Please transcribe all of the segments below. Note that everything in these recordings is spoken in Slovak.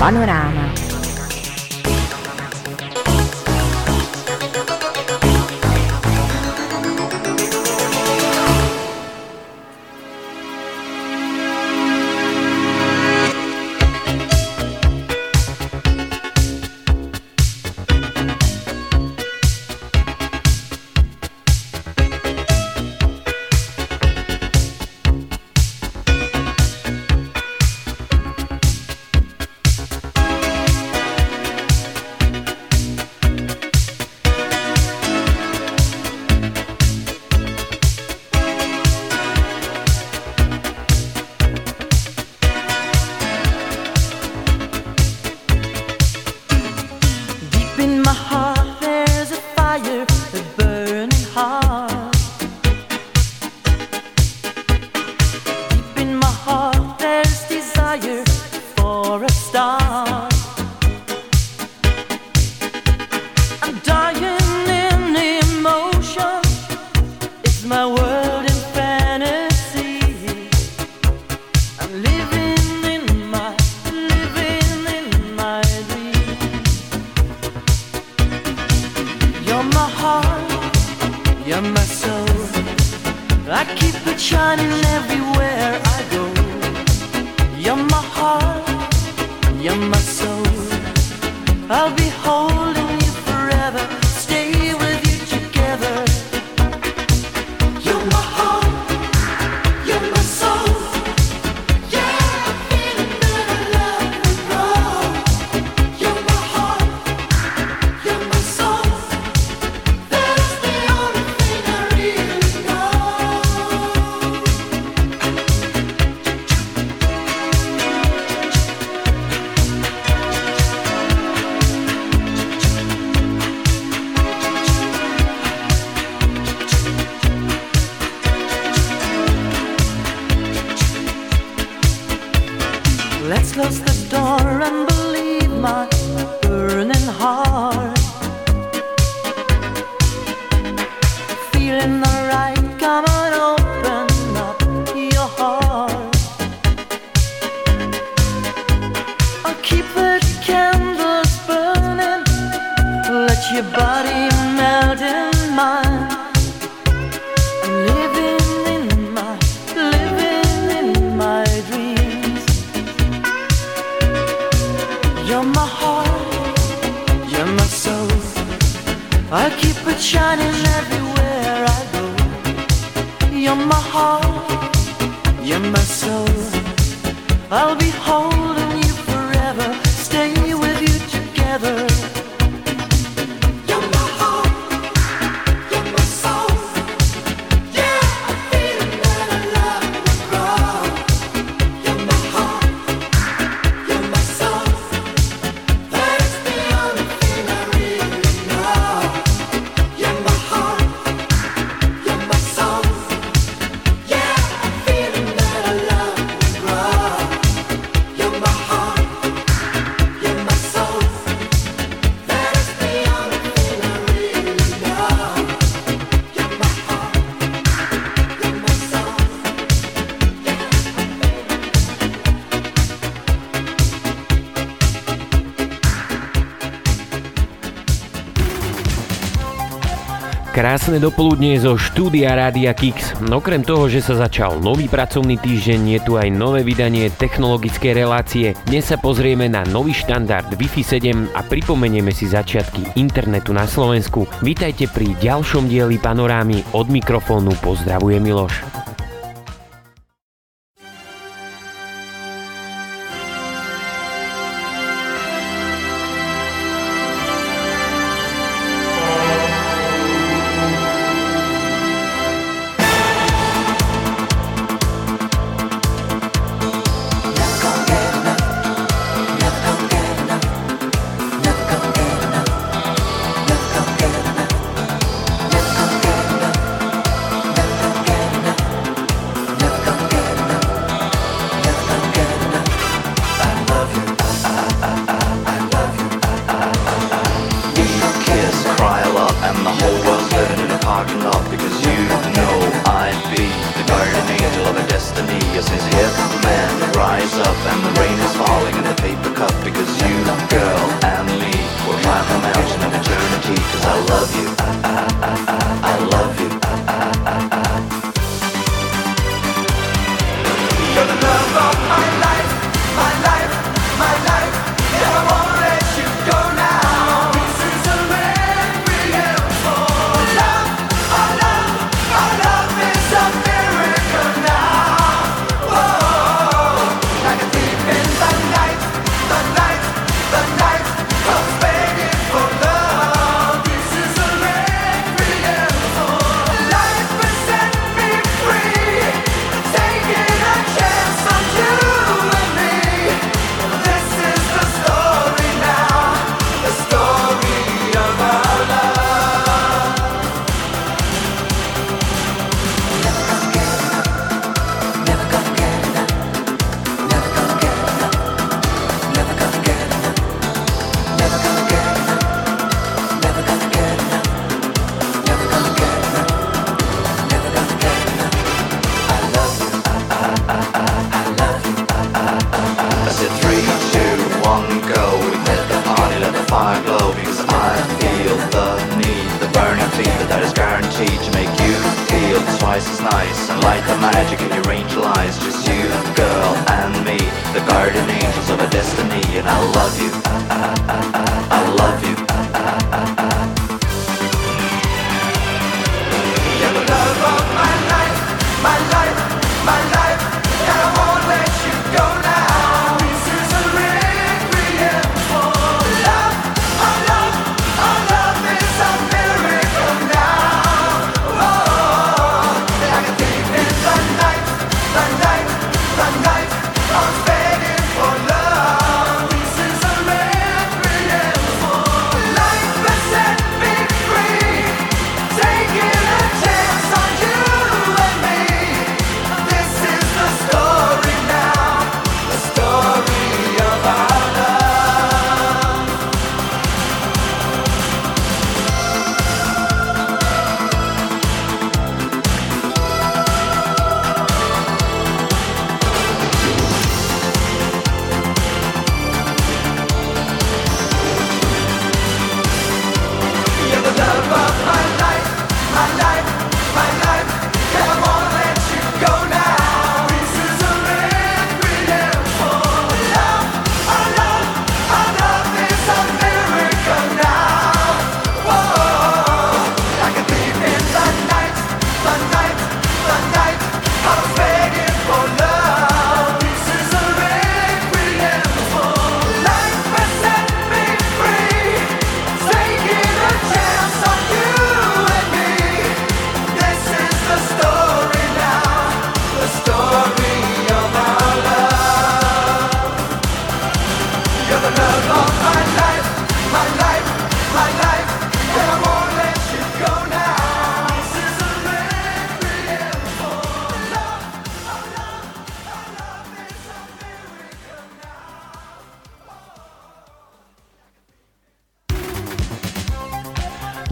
Panoráma. Krásne dopoludnie zo štúdia Rádia Kix. Okrem toho, že sa začal nový pracovný týždeň, je tu aj nové vydanie technologickej relácie. Dnes sa pozrieme na nový štandard Wi-Fi 7 a pripomenieme si začiatky internetu na Slovensku. Vítajte pri ďalšom dieli panorámy. Od mikrofónu pozdravuje Miloš.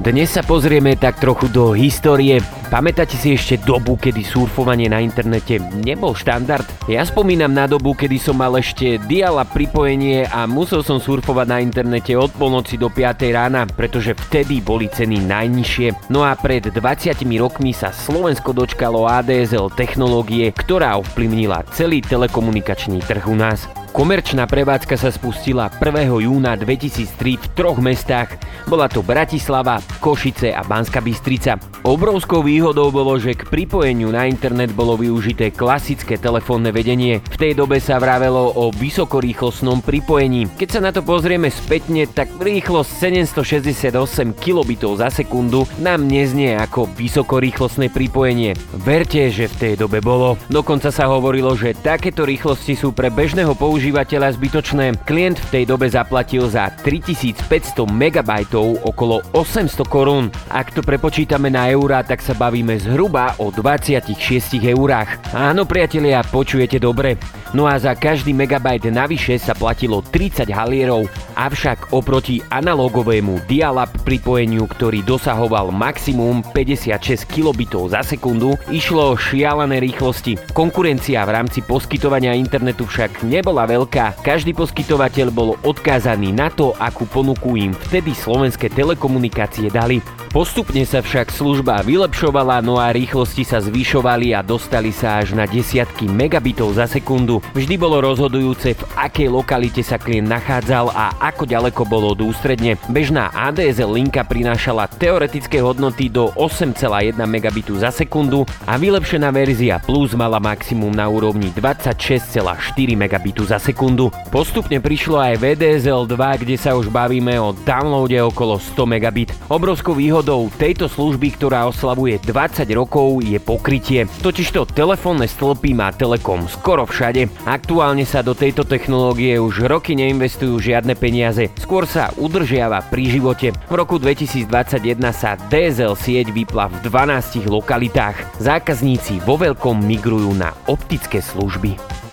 Dnes sa pozrieme tak trochu do histórie. Pamätáte si ešte dobu, kedy surfovanie na internete nebol štandard? Ja spomínam na dobu, kedy som mal ešte diala pripojenie a musel som surfovať na internete od polnoci do 5 rána, pretože vtedy boli ceny najnižšie. No a pred 20 rokmi sa Slovensko dočkalo ADSL technológie, ktorá ovplyvnila celý telekomunikačný trh u nás. Komerčná prevádzka sa spustila 1. júna 2003 v troch mestách. Bola to Bratislava, Košice a Banska Bystrica. Obrovskou výhodou bolo, že k pripojeniu na internet bolo využité klasické telefónne vedenie. V tej dobe sa vravelo o vysokorýchlostnom pripojení. Keď sa na to pozrieme spätne, tak rýchlosť 768 kilobitov za sekundu nám neznie ako vysokorýchlostné pripojenie. Verte, že v tej dobe bolo. Dokonca sa hovorilo, že takéto rýchlosti sú pre bežného používateľa zbytočné. Klient v tej dobe zaplatil za 3500 MB okolo 800 korún. Ak to prepočítame na eurá, tak sa bavíme zhruba o 26 eurách. Áno, priatelia, počujete dobre. No a za každý megabajt navyše sa platilo 30 halierov, avšak oproti analogovému dial-up pripojeniu, ktorý dosahoval maximum 56 kilobitov za sekundu, išlo o šialené rýchlosti. Konkurencia v rámci poskytovania internetu však nebola veľká veľká. Každý poskytovateľ bol odkázaný na to, akú ponuku im vtedy slovenské telekomunikácie dali. Postupne sa však služba vylepšovala, no a rýchlosti sa zvyšovali a dostali sa až na desiatky megabitov za sekundu. Vždy bolo rozhodujúce, v akej lokalite sa klient nachádzal a ako ďaleko bolo od ústredne. Bežná ADSL linka prinášala teoretické hodnoty do 8,1 megabitu za sekundu a vylepšená verzia Plus mala maximum na úrovni 26,4 megabitu za sekundu. Postupne prišlo aj VDSL 2, kde sa už bavíme o downloade okolo 100 megabit. Obrovskou Výhodou tejto služby, ktorá oslavuje 20 rokov, je pokrytie. Totižto telefónne stĺpy má Telekom skoro všade. Aktuálne sa do tejto technológie už roky neinvestujú žiadne peniaze, skôr sa udržiava pri živote. V roku 2021 sa DSL sieť vypla v 12 lokalitách. Zákazníci vo veľkom migrujú na optické služby.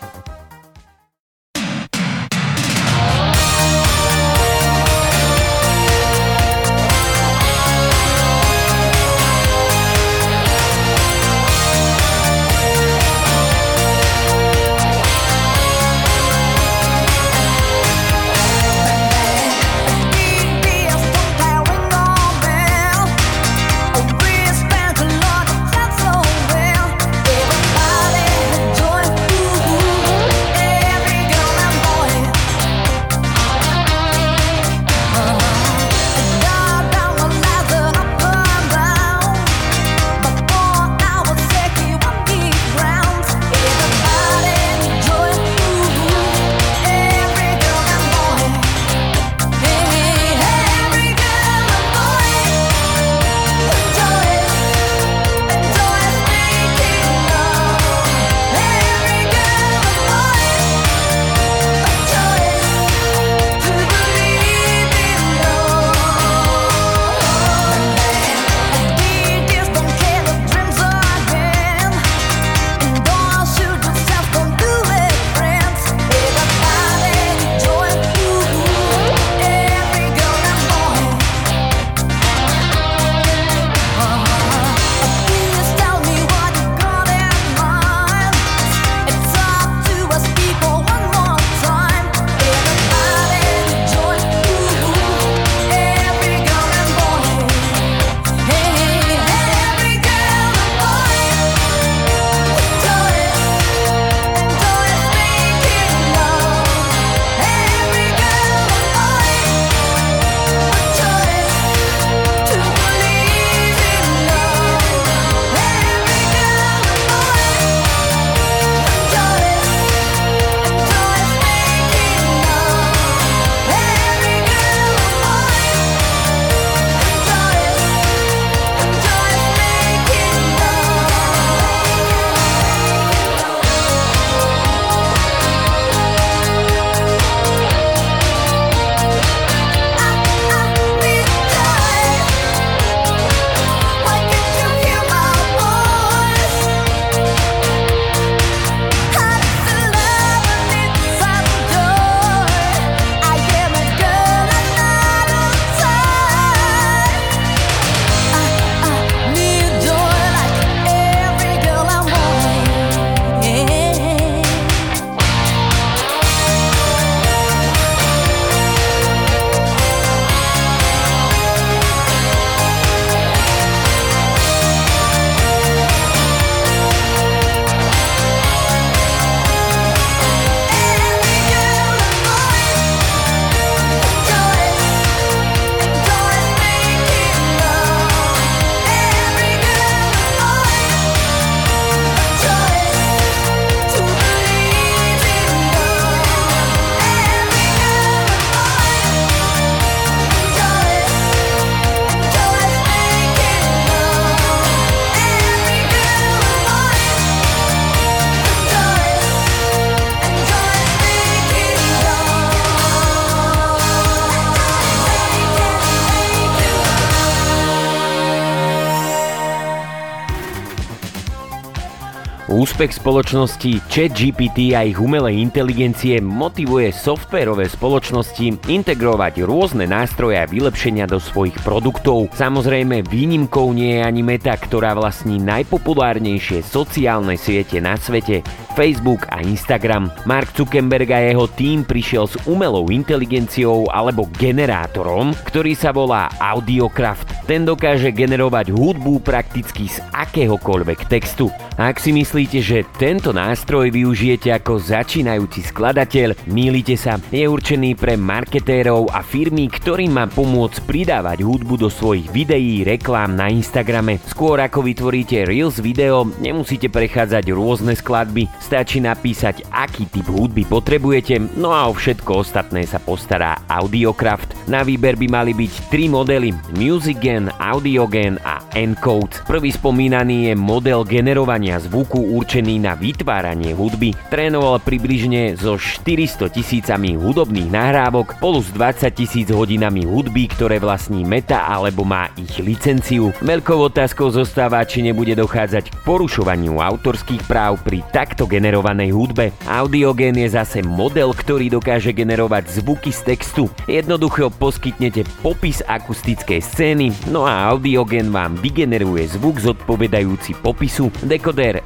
Úspech spoločnosti ChatGPT a ich umelej inteligencie motivuje softverové spoločnosti integrovať rôzne nástroje a vylepšenia do svojich produktov. Samozrejme, výnimkou nie je ani Meta, ktorá vlastní najpopulárnejšie sociálne siete na svete, Facebook a Instagram. Mark Zuckerberg a jeho tým prišiel s umelou inteligenciou alebo generátorom, ktorý sa volá Audiocraft. Ten dokáže generovať hudbu prakticky z akéhokoľvek textu. Ak si myslíte, že tento nástroj využijete ako začínajúci skladateľ, mýlite sa. Je určený pre marketérov a firmy, ktorým má pomôcť pridávať hudbu do svojich videí, reklám na Instagrame. Skôr ako vytvoríte Reels video, nemusíte prechádzať rôzne skladby, stačí napísať, aký typ hudby potrebujete, no a o všetko ostatné sa postará Audiocraft. Na výber by mali byť tri modely Music Audiogen a Encode. Prvý spomínaný je model generovania zvuku určený na vytváranie hudby, trénoval približne so 400 tisícami hudobných nahrávok spolu s 20 tisíc hodinami hudby, ktoré vlastní Meta alebo má ich licenciu. Veľkou otázkou zostáva, či nebude dochádzať k porušovaniu autorských práv pri takto generovanej hudbe. Audiogen je zase model, ktorý dokáže generovať zvuky z textu. Jednoducho poskytnete popis akustickej scény, no a Audiogen vám vygeneruje zvuk zodpovedajúci popisu. Dekod Decoder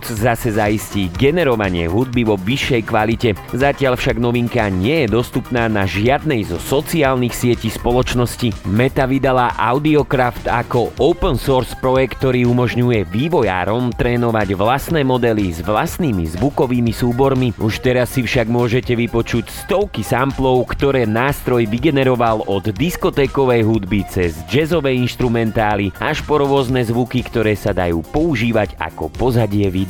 Encode zase zaistí generovanie hudby vo vyššej kvalite. Zatiaľ však novinka nie je dostupná na žiadnej zo sociálnych sietí spoločnosti. Meta vydala Audiocraft ako open source projekt, ktorý umožňuje vývojárom trénovať vlastné modely s vlastnými zvukovými súbormi. Už teraz si však môžete vypočuť stovky samplov, ktoré nástroj vygeneroval od diskotékovej hudby cez jazzové inštrumentály až po rôzne zvuky, ktoré sa dajú používať ako pozadie videí.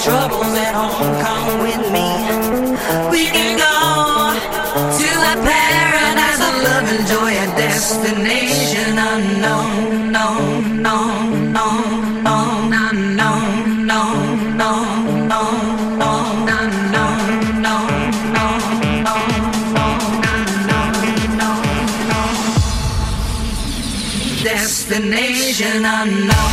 troubles at home. Come with me. We can go to a paradise of love and joy, a destination unknown, known, known, known, known, unknown, known, known, known, known, unknown. Destination unknown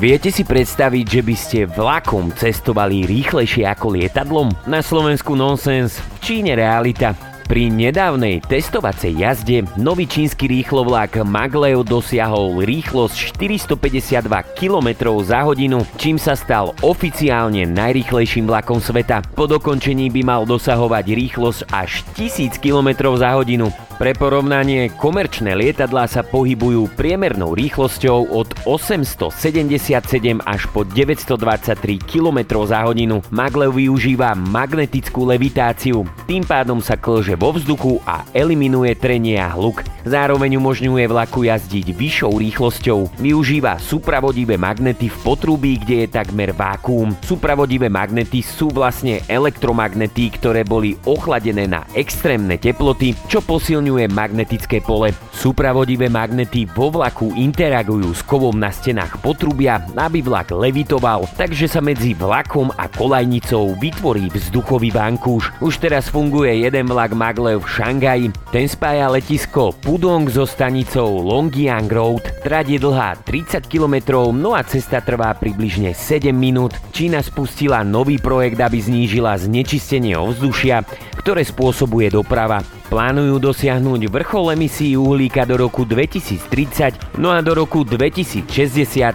Viete si predstaviť, že by ste vlakom cestovali rýchlejšie ako lietadlom? Na Slovensku nonsens, v Číne realita. Pri nedávnej testovacej jazde nový čínsky rýchlovlak Maglev dosiahol rýchlosť 452 km za hodinu, čím sa stal oficiálne najrýchlejším vlakom sveta. Po dokončení by mal dosahovať rýchlosť až 1000 km za hodinu. Pre porovnanie, komerčné lietadlá sa pohybujú priemernou rýchlosťou od 877 až po 923 km za hodinu. Maglev využíva magnetickú levitáciu, tým pádom sa klže vo vzduchu a eliminuje trenie a hluk. Zároveň umožňuje vlaku jazdiť vyššou rýchlosťou. Využíva supravodivé magnety v potrubí, kde je takmer vákuum. Supravodivé magnety sú vlastne elektromagnety, ktoré boli ochladené na extrémne teploty, čo posilňuje ovplyvňuje magnetické pole. Súpravodivé magnety vo vlaku interagujú s kovom na stenách potrubia, aby vlak levitoval, takže sa medzi vlakom a kolajnicou vytvorí vzduchový vankúš. Už teraz funguje jeden vlak Maglev v Šangaji. Ten spája letisko Pudong so stanicou Longjiang Road. Trať je dlhá 30 km, no a cesta trvá približne 7 minút. Čína spustila nový projekt, aby znížila znečistenie ovzdušia, ktoré spôsobuje doprava. Plánujú dosiahnuť vrchol emisí uhlíka do roku 2030, no a do roku 2060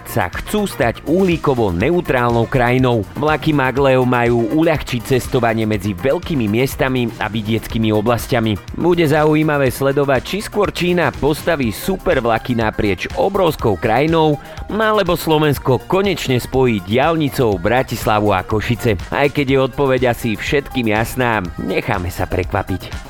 sa chcú stať uhlíkovo neutrálnou krajinou. Vlaky Maglev majú uľahčiť cestovanie medzi veľkými miestami a vidieckými oblastiami. Bude zaujímavé sledovať, či skôr Čína postaví super vlaky naprieč obrovskou krajinou, alebo Slovensko konečne spojí diálnicou Bratislavu a Košice. Aj keď je odpoveď asi všetkým jasná, necháme sa prekvapiť.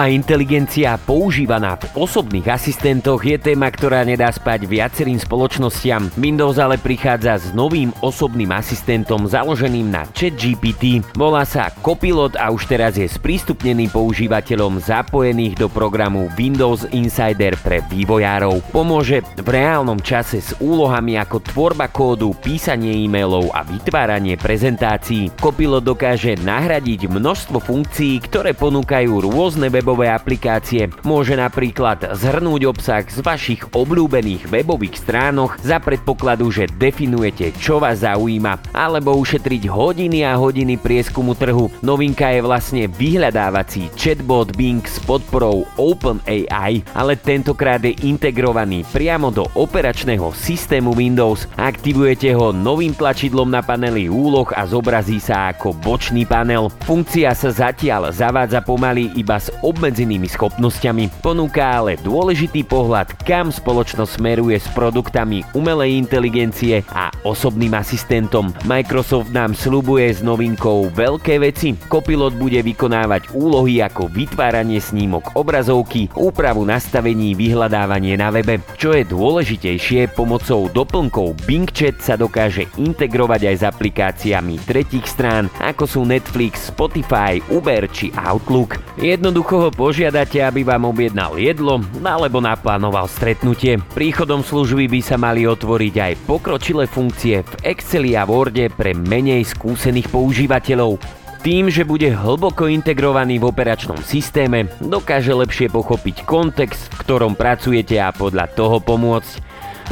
Umelá inteligencia používaná v osobných asistentoch je téma, ktorá nedá spať viacerým spoločnostiam. Windows ale prichádza s novým osobným asistentom založeným na ChatGPT. Volá sa Copilot a už teraz je sprístupnený používateľom zapojených do programu Windows Insider pre vývojárov. Pomôže v reálnom čase s úlohami ako tvorba kódu, písanie e-mailov a vytváranie prezentácií. Copilot dokáže nahradiť množstvo funkcií, ktoré ponúkajú rôzne rôzne webové aplikácie. Môže napríklad zhrnúť obsah z vašich obľúbených webových stránok za predpokladu, že definujete, čo vás zaujíma, alebo ušetriť hodiny a hodiny prieskumu trhu. Novinka je vlastne vyhľadávací chatbot Bing s podporou OpenAI, ale tentokrát je integrovaný priamo do operačného systému Windows. Aktivujete ho novým tlačidlom na paneli úloh a zobrazí sa ako bočný panel. Funkcia sa zatiaľ zavádza pomaly iba s obmedzenými schopnosťami. Ponúka ale dôležitý pohľad, kam spoločnosť smeruje s produktami umelej inteligencie a osobným asistentom. Microsoft nám slubuje s novinkou veľké veci. Copilot bude vykonávať úlohy ako vytváranie snímok obrazovky, úpravu nastavení, vyhľadávanie na webe. Čo je dôležitejšie, pomocou doplnkov Bing Chat sa dokáže integrovať aj s aplikáciami tretich strán, ako sú Netflix, Spotify, Uber či Outlook. Jednoducho Jednoducho ho požiadate, aby vám objednal jedlo alebo naplánoval stretnutie. Príchodom služby by sa mali otvoriť aj pokročilé funkcie v Exceli a Worde pre menej skúsených používateľov. Tým, že bude hlboko integrovaný v operačnom systéme, dokáže lepšie pochopiť kontext, v ktorom pracujete a podľa toho pomôcť.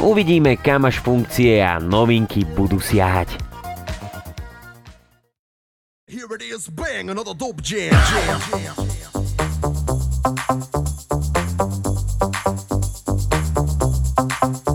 Uvidíme, kam až funkcie a novinky budú siahať. Here it is, bang, another dope jam. jam, jam, jam. Thank you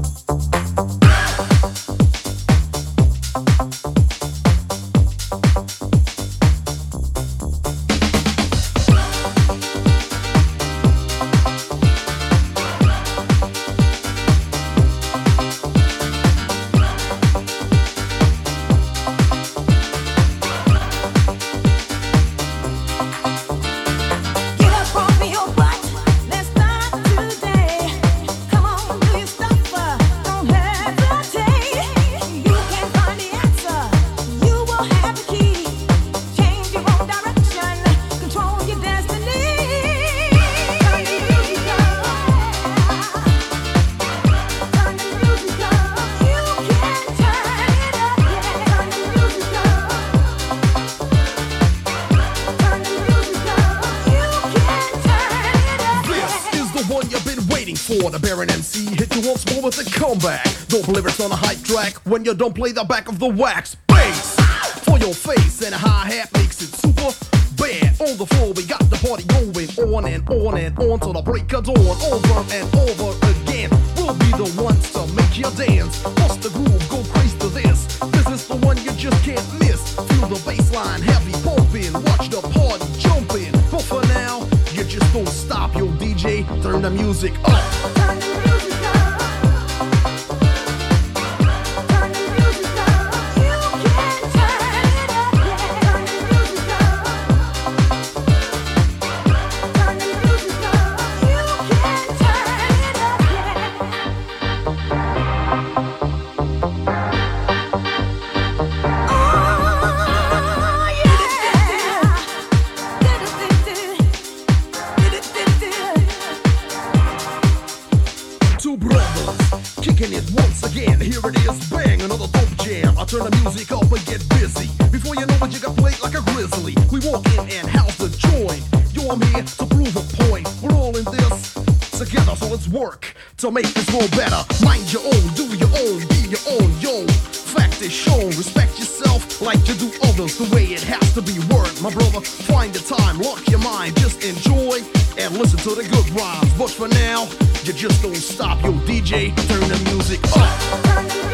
when you don't play the back of the wax bass for your face and a hi hat makes it super bad. On the floor, we got the party going on and on and on till the break of dawn. Over and over again, we'll be the ones to make you dance. Bust the groove, go crazy to this. This is the one you just can't miss. Feel the bass line heavy pumping, watch the party jumping. But for now, you just don't stop, your DJ. Turn the music up. two brothers kicking it once again. Here it is, bang, another dope jam. I turn the music up and get busy. Before you know it, you got played like a grizzly. We walk in and house the joint. Yo, I'm here to prove a point. We're all in this together, so let's work to make this world better. Mind your own, do your own, be your own, yo. Fact is shown, respect yourself like you do others, the way it has to be worked. My brother, find the time, lock your mind, just enjoy and listen to the good rhymes. But for now, you just don't stop, yo, DJ, turn the music up.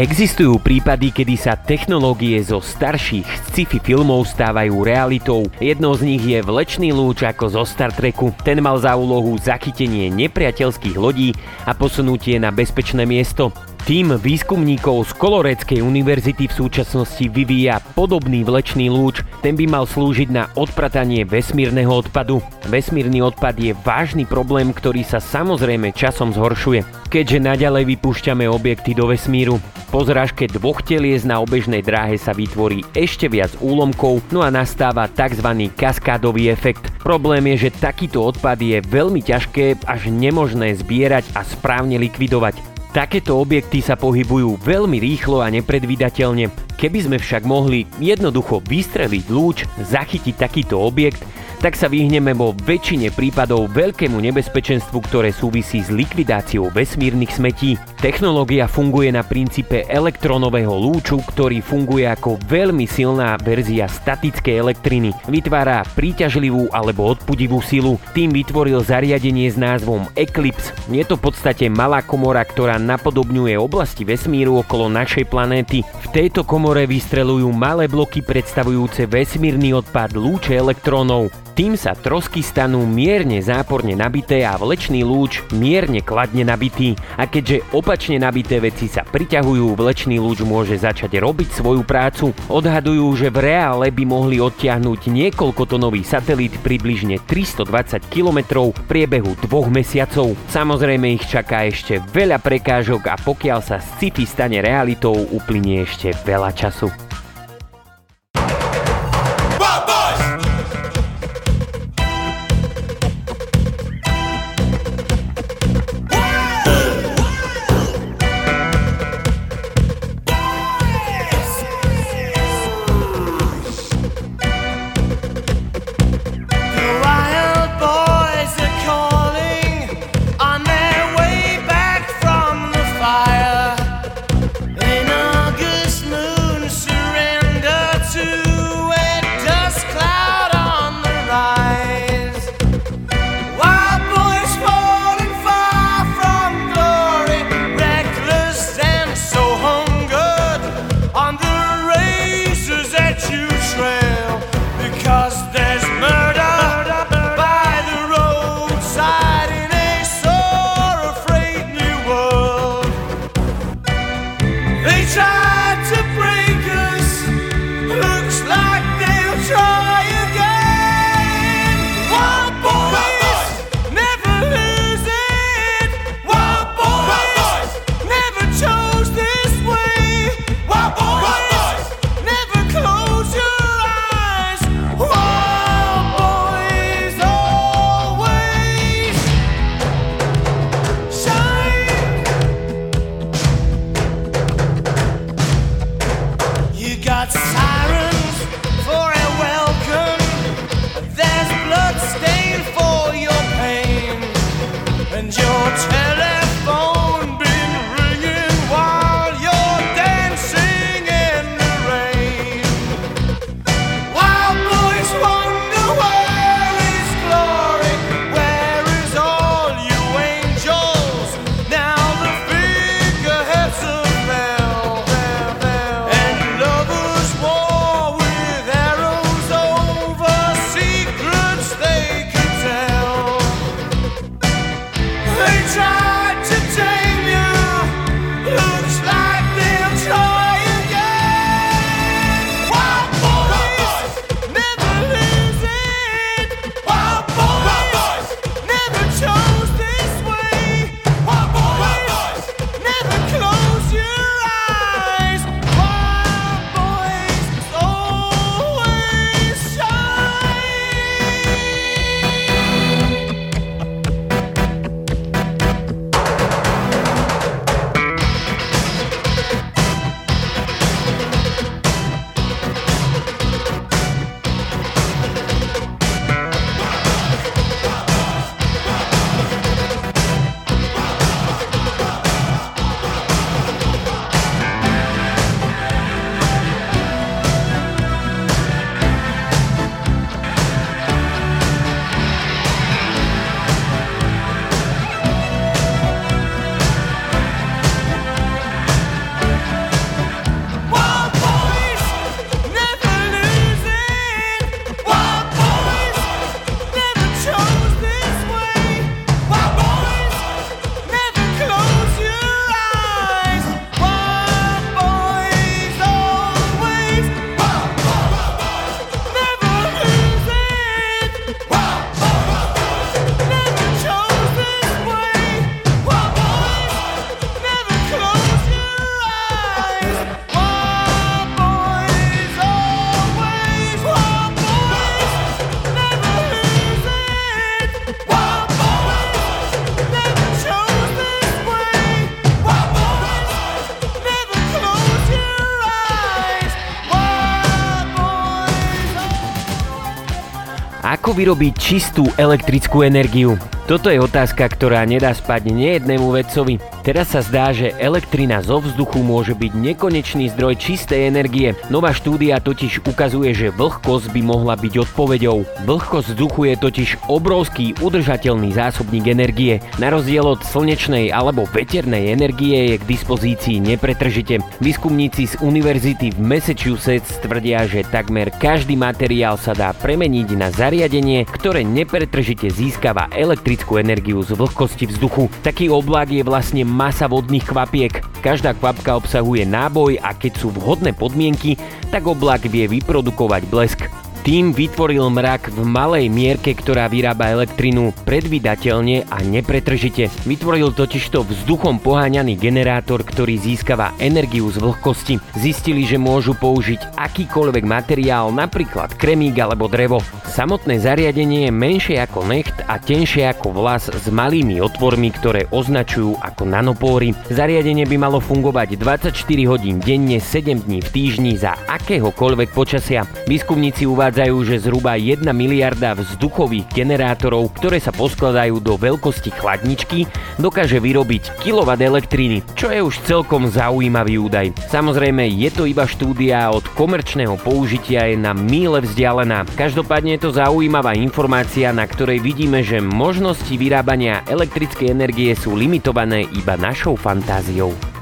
Existujú prípady, kedy sa technológie zo starších sci-fi filmov stávajú realitou. Jednou z nich je vlečný lúč ako zo Star Treku. Ten mal za úlohu zachytenie nepriateľských lodí a posunutie na bezpečné miesto. Tým výskumníkov z Koloreckej univerzity v súčasnosti vyvíja podobný vlečný lúč. Ten by mal slúžiť na odpratanie vesmírneho odpadu. Vesmírny odpad je vážny problém, ktorý sa samozrejme časom zhoršuje, keďže naďalej vypúšťame objekty do vesmíru. Po zrážke dvoch telies na obežnej dráhe sa vytvorí ešte viac úlomkov, no a nastáva tzv. kaskádový efekt. Problém je, že takýto odpad je veľmi ťažké až nemožné zbierať a správne likvidovať. Takéto objekty sa pohybujú veľmi rýchlo a nepredvídateľne. Keby sme však mohli jednoducho vystreliť lúč, zachytiť takýto objekt, tak sa vyhneme vo väčšine prípadov veľkému nebezpečenstvu, ktoré súvisí s likvidáciou vesmírnych smetí. Technológia funguje na princípe elektronového lúču, ktorý funguje ako veľmi silná verzia statickej elektriny. Vytvára príťažlivú alebo odpudivú silu. Tým vytvoril zariadenie s názvom Eclipse. Je to v podstate malá komora, ktorá napodobňuje oblasti vesmíru okolo našej planéty. V tejto komore vystrelujú malé bloky predstavujúce vesmírny odpad lúče elektrónov. Tým sa trosky stanú mierne záporne nabité a vlečný lúč mierne kladne nabitý. A keďže opačne nabité veci sa priťahujú, vlečný lúč môže začať robiť svoju prácu. Odhadujú, že v reále by mohli odtiahnuť niekoľkotonový satelit približne 320 km v priebehu dvoch mesiacov. Samozrejme ich čaká ešte veľa prekážok a pokiaľ sa sci-fi stane realitou, uplynie ešte veľa času. Ako vyrobiť čistú elektrickú energiu? Toto je otázka, ktorá nedá spať nejednému vedcovi. Teraz sa zdá, že elektrina zo vzduchu môže byť nekonečný zdroj čistej energie. Nová štúdia totiž ukazuje, že vlhkosť by mohla byť odpoveďou. Vlhkosť vzduchu je totiž obrovský udržateľný zásobník energie. Na rozdiel od slnečnej alebo veternej energie je k dispozícii nepretržite. Výskumníci z univerzity v Massachusetts tvrdia, že takmer každý materiál sa dá premeniť na zariadenie, ktoré nepretržite získava elektrickú energiu z vlhkosti vzduchu. Taký oblak je vlastne masa vodných kvapiek. Každá kvapka obsahuje náboj a keď sú vhodné podmienky, tak oblak vie vyprodukovať blesk. Tým vytvoril mrak v malej mierke, ktorá vyrába elektrinu predvydateľne a nepretržite. Vytvoril totižto vzduchom poháňaný generátor, ktorý získava energiu z vlhkosti. Zistili, že môžu použiť akýkoľvek materiál, napríklad kremík alebo drevo. Samotné zariadenie je menšie ako necht a tenšie ako vlas s malými otvormi, ktoré označujú ako nanopóry. Zariadenie by malo fungovať 24 hodín denne, 7 dní v týždni za akéhokoľvek počasia. Výskumníci uvádzajú, že zhruba 1 miliarda vzduchových generátorov, ktoré sa poskladajú do veľkosti chladničky, dokáže vyrobiť kW elektriny, čo je už celkom zaujímavý údaj. Samozrejme, je to iba štúdia od komerčného použitia je na míle vzdialená. Každopádne je to zaujímavá informácia, na ktorej vidíme, že možnosti vyrábania elektrickej energie sú limitované iba našou fantáziou.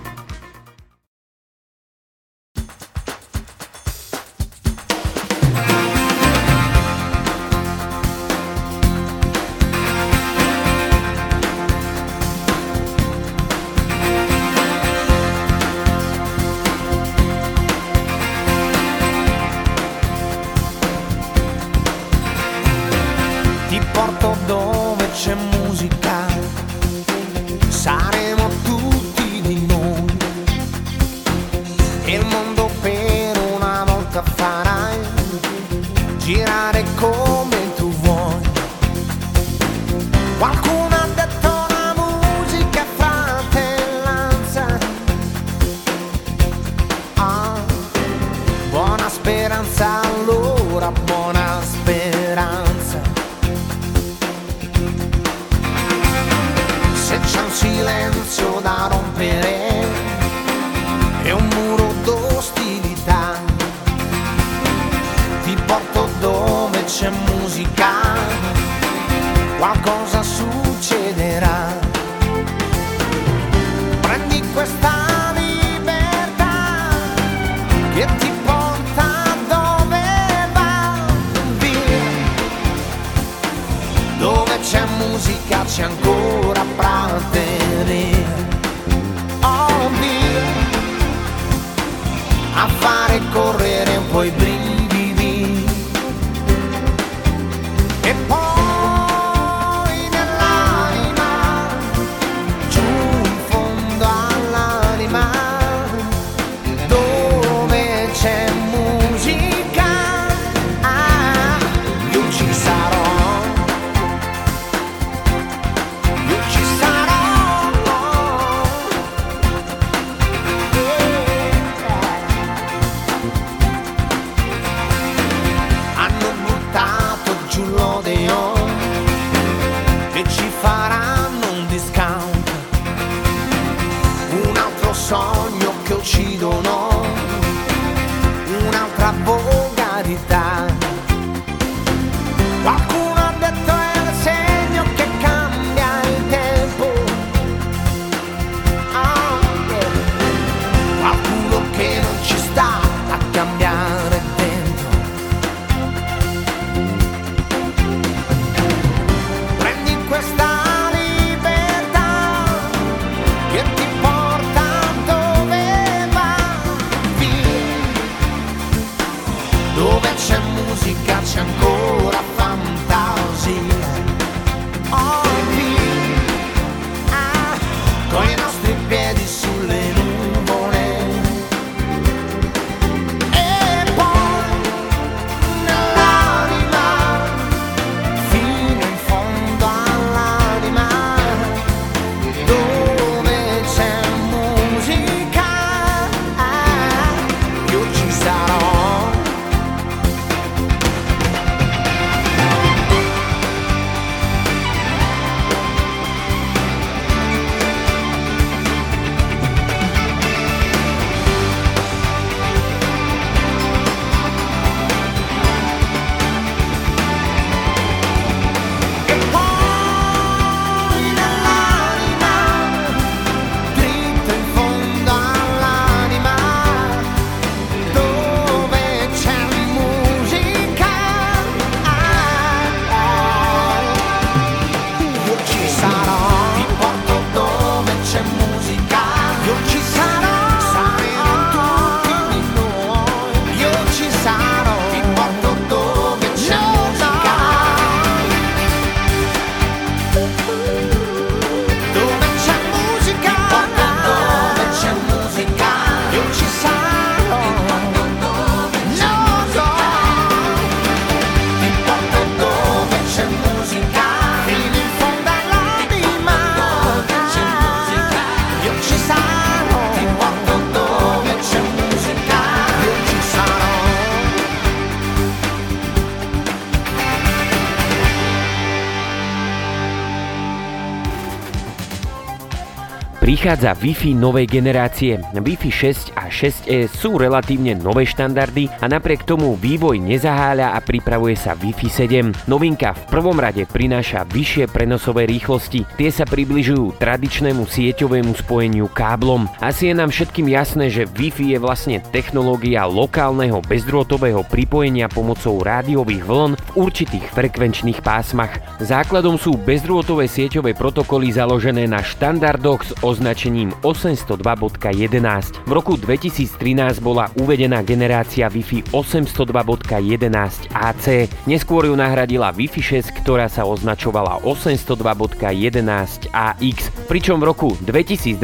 Prichádza Wi-Fi novej generácie. Wi-Fi 6 a 6E sú relatívne nové štandardy a napriek tomu vývoj nezaháľa a pripravuje sa Wi-Fi 7. Novinka v prvom rade prináša vyššie prenosové rýchlosti. Tie sa približujú tradičnému sieťovému spojeniu káblom. Asi je nám všetkým jasné, že Wi-Fi je vlastne technológia lokálneho bezdrôtového pripojenia pomocou rádiových vln v určitých frekvenčných pásmach. Základom sú bezdrôtové sieťové protokoly založené na štandardoch s označením 802.11. V roku 2013 bola uvedená generácia Wi-Fi 802.11 AC. Neskôr ju nahradila Wi-Fi 6, ktorá sa označovala 802.11 AX. Pričom v roku 2021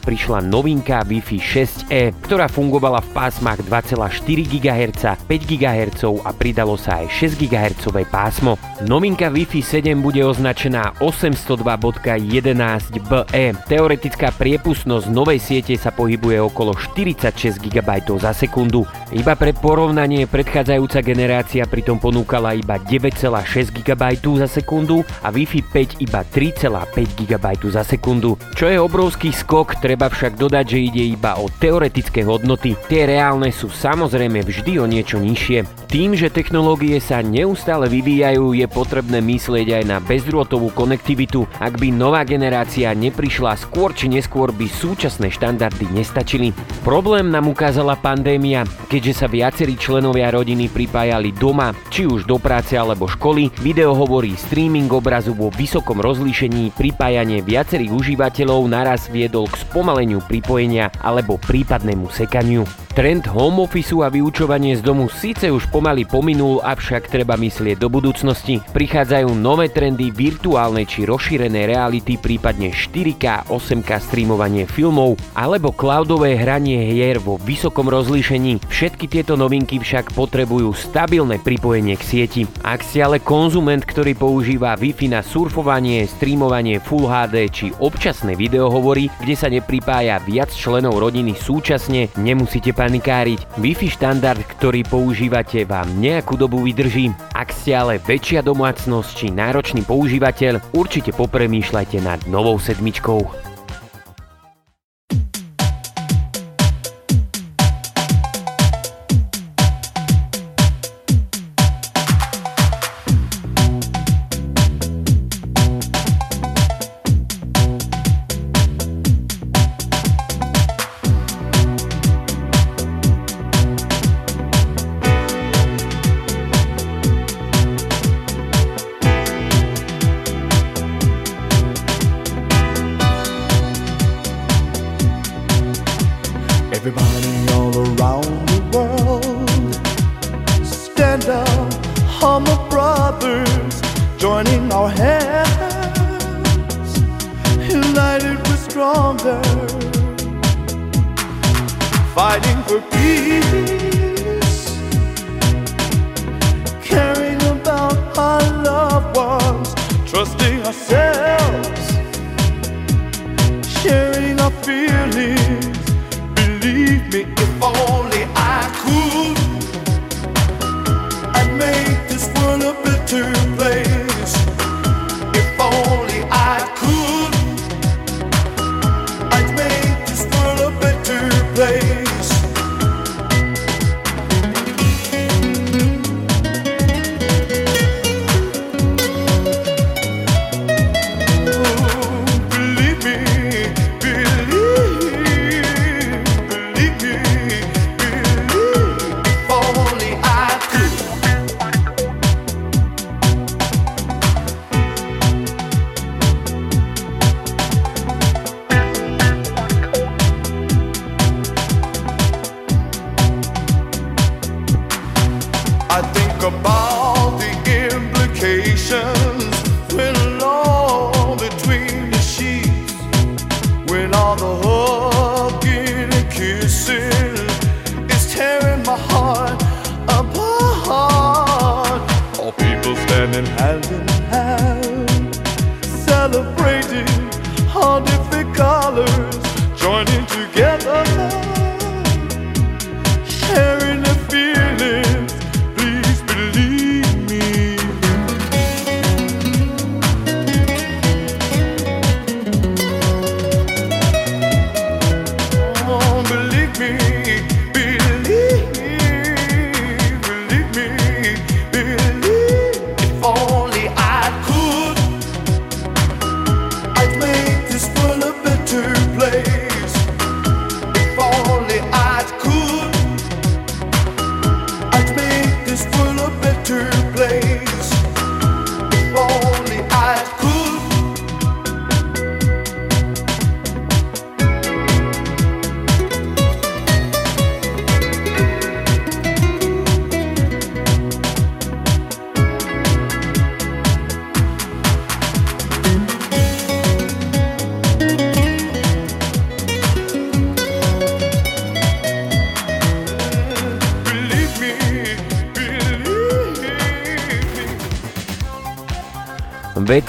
prišla novinka Wi-Fi 6E, ktorá fungovala v pásmach 2,4 GHz, 5 GHz a pridalo sa aj 6 GHz pásmo. Novinka Wi-Fi 7 bude označená 802.11BE. Teoretická priepustnosť novej siete sa pohybuje okolo 46 GB za sekundu. Iba pre porovnanie predchádzajúca generácia pritom ponúkala iba 9,6 GB za sekundu a Wi-Fi 5 iba 3,5 GB za sekundu. Čo je obrovský skok, treba však dodať, že ide iba o teoretické hodnoty. Tie reálne sú samozrejme vždy o niečo nižšie. Tým, že technológie sa neustále vyvíjajú, je potrebné myslieť aj na bezdrôtovú konektivitu. Ak by nová generácia neprišla skôr či neskôr by súčasné štandardy nestačili. Problém nám ukázala pandémia, keďže sa viacerí členovia rodiny pripájali doma, či už do práce alebo školy, video hovorí streaming obrazu vo vysokom rozlíšení, pripájanie viacerých užívateľov naraz viedol k spomaleniu pripojenia alebo prípadnému sekaniu. Trend home office a vyučovanie z domu síce už pomaly pominul, avšak treba myslieť do budúcnosti. Prichádzajú nové trendy virtuálnej či rozšírenej reality, prípadne 4K, 8K streamovanie filmov alebo cloudové hranie hier vo vysokom rozlíšení. Všetky tieto novinky však potrebujú stabilné pripojenie k sieti. Ak ste ale konzument, ktorý používa Wi-Fi na surfovanie, streamovanie Full HD či občasné videohovory, kde sa nepripája viac členov rodiny súčasne, nemusíte panikáriť. Wi-Fi štandard, ktorý používate, vám nejakú dobu vydrží. Ak ste ale väčšia domácnosť či náročný používateľ, určite popremýšľajte nad novou sedmičkou. For peace, caring about our loved ones, trusting ourselves,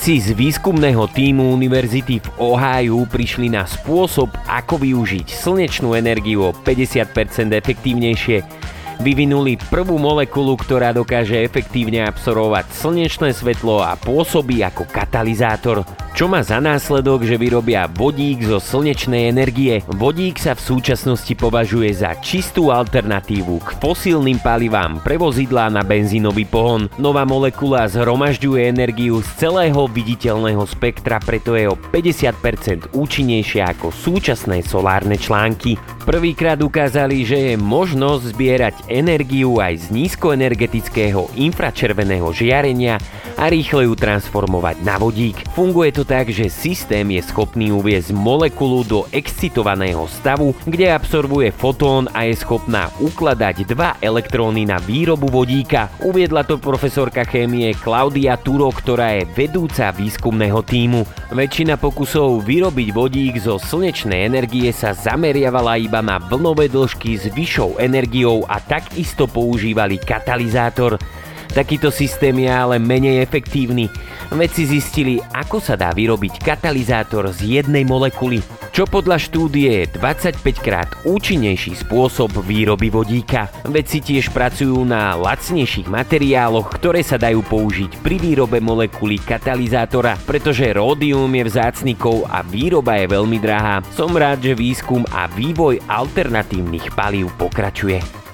Vedci z výskumného týmu Univerzity v Ohio prišli na spôsob, ako využiť slnečnú energiu o 50% efektívnejšie. Vyvinuli prvú molekulu, ktorá dokáže efektívne absorbovať slnečné svetlo a pôsobí ako katalizátor čo má za následok, že vyrobia vodík zo slnečnej energie. Vodík sa v súčasnosti považuje za čistú alternatívu k fosílnym palivám pre vozidlá na benzínový pohon. Nová molekula zhromažďuje energiu z celého viditeľného spektra, preto je o 50% účinnejšia ako súčasné solárne články. Prvýkrát ukázali, že je možnosť zbierať energiu aj z nízkoenergetického infračerveného žiarenia a rýchle ju transformovať na vodík. Funguje to tak, že systém je schopný uviezť molekulu do excitovaného stavu, kde absorbuje fotón a je schopná ukladať dva elektróny na výrobu vodíka. Uviedla to profesorka chémie Klaudia Turo, ktorá je vedúca výskumného týmu. Väčšina pokusov vyrobiť vodík zo slnečnej energie sa zameriavala iba na vlnové dĺžky s vyššou energiou a takisto používali katalizátor. Takýto systém je ale menej efektívny. Vedci zistili, ako sa dá vyrobiť katalizátor z jednej molekuly, čo podľa štúdie je 25 krát účinnejší spôsob výroby vodíka. Vedci tiež pracujú na lacnejších materiáloch, ktoré sa dajú použiť pri výrobe molekuly katalizátora, pretože ródium je vzácny kov a výroba je veľmi drahá. Som rád, že výskum a vývoj alternatívnych palív pokračuje.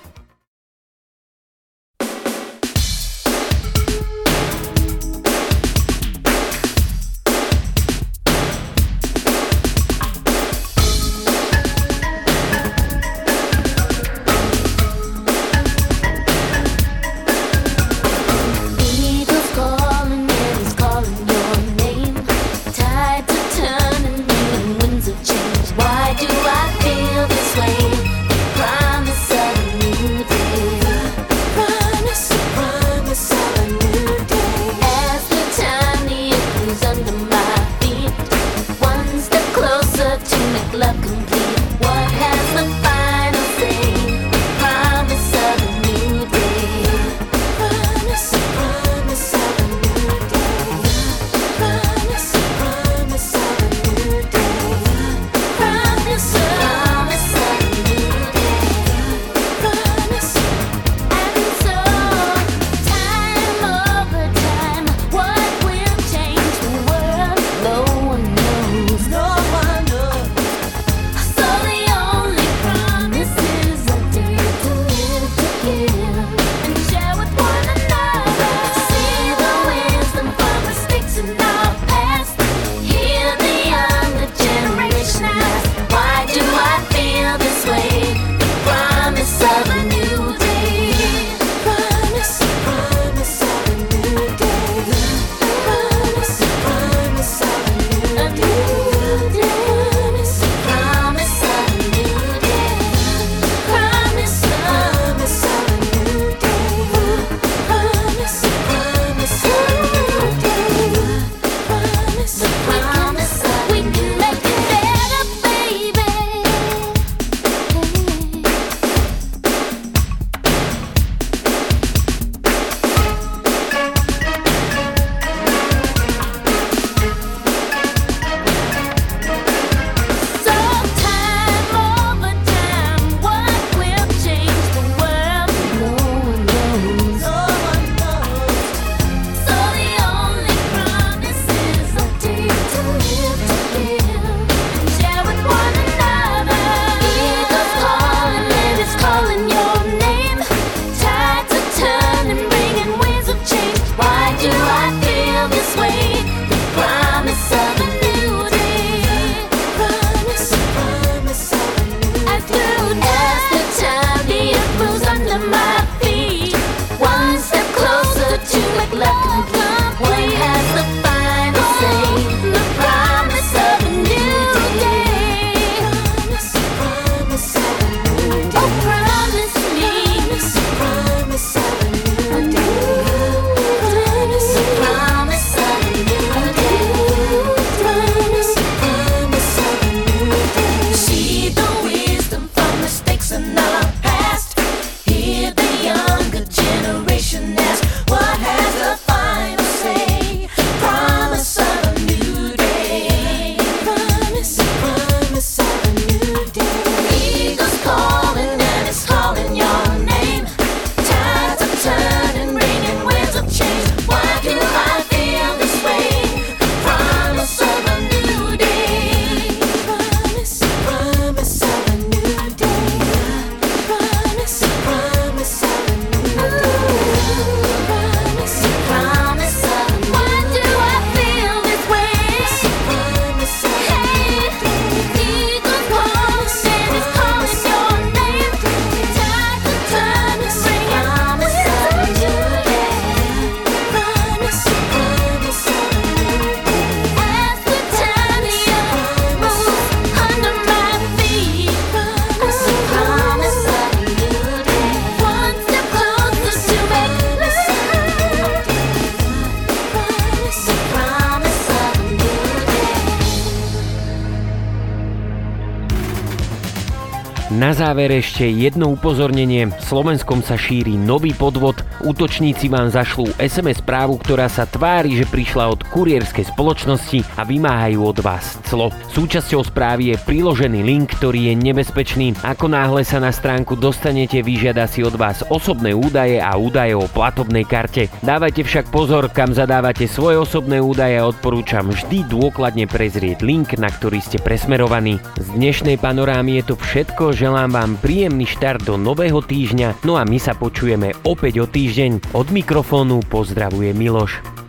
Záver ešte jedno upozornenie. V Slovenskom sa šíri nový podvod. Útočníci vám zašlú SMS správu, ktorá sa tvári, že prišla od kurierskej spoločnosti a vymáhajú od vás clo. Súčasťou správy je priložený link, ktorý je nebezpečný. Ako náhle sa na stránku dostanete, vyžiada si od vás osobné údaje a údaje o platobnej karte. Dávajte však pozor, kam zadávate svoje osobné údaje a odporúčam vždy dôkladne prezrieť link, na ktorý ste presmerovaní. Z dnešnej panorámy je to všetko, želám vám príjemný štart do nového týždňa, no a my sa počujeme opäť o týždeň. Od mikrofónu pozdravuje Miloš.